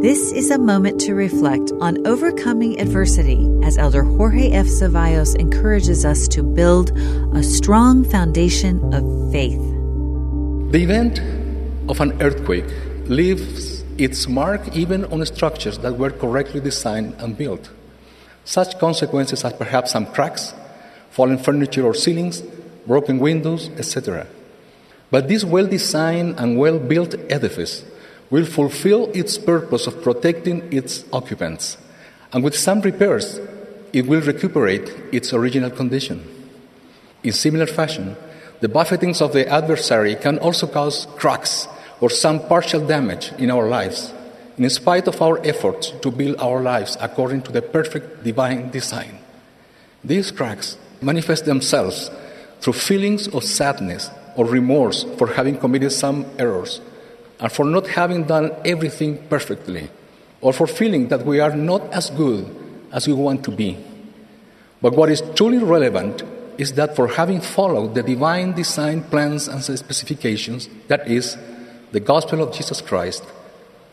This is a moment to reflect on overcoming adversity as Elder Jorge F. Zeballos encourages us to build a strong foundation of faith. The event of an earthquake leaves its mark even on structures that were correctly designed and built. Such consequences as perhaps some cracks, fallen furniture or ceilings, broken windows, etc. But this well designed and well built edifice will fulfill its purpose of protecting its occupants, and with some repairs, it will recuperate its original condition. In similar fashion, the buffetings of the adversary can also cause cracks or some partial damage in our lives, in spite of our efforts to build our lives according to the perfect divine design. These cracks manifest themselves through feelings of sadness or remorse for having committed some errors and for not having done everything perfectly, or for feeling that we are not as good as we want to be. But what is truly relevant is that for having followed the divine design plans and specifications, that is, the gospel of Jesus Christ,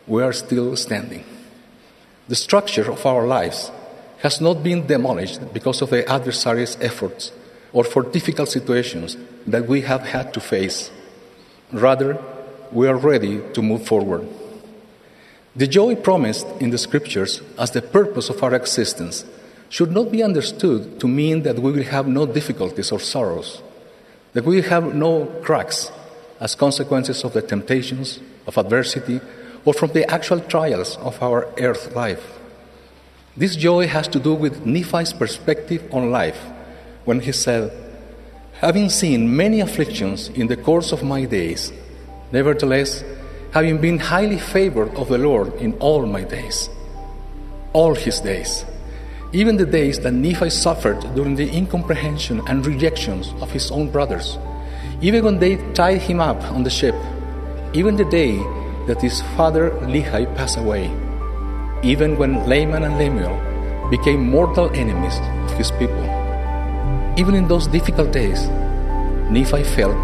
we are still standing. The structure of our lives has not been demolished because of the adversary's efforts or for difficult situations that we have had to face. Rather, we are ready to move forward. The joy promised in the scriptures as the purpose of our existence should not be understood to mean that we will have no difficulties or sorrows, that we will have no cracks as consequences of the temptations, of adversity, or from the actual trials of our earth life. This joy has to do with Nephi's perspective on life when he said, Having seen many afflictions in the course of my days, Nevertheless, having been highly favored of the Lord in all my days, all his days, even the days that Nephi suffered during the incomprehension and rejections of his own brothers, even when they tied him up on the ship, even the day that his father Lehi passed away, even when Laman and Lemuel became mortal enemies of his people. Even in those difficult days, Nephi felt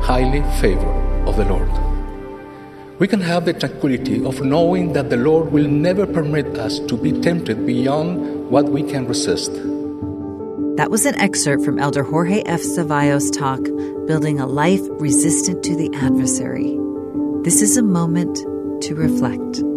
highly favored of the Lord. We can have the tranquility of knowing that the Lord will never permit us to be tempted beyond what we can resist. That was an excerpt from Elder Jorge F. Zeballos' talk, Building a Life Resistant to the Adversary. This is a moment to reflect.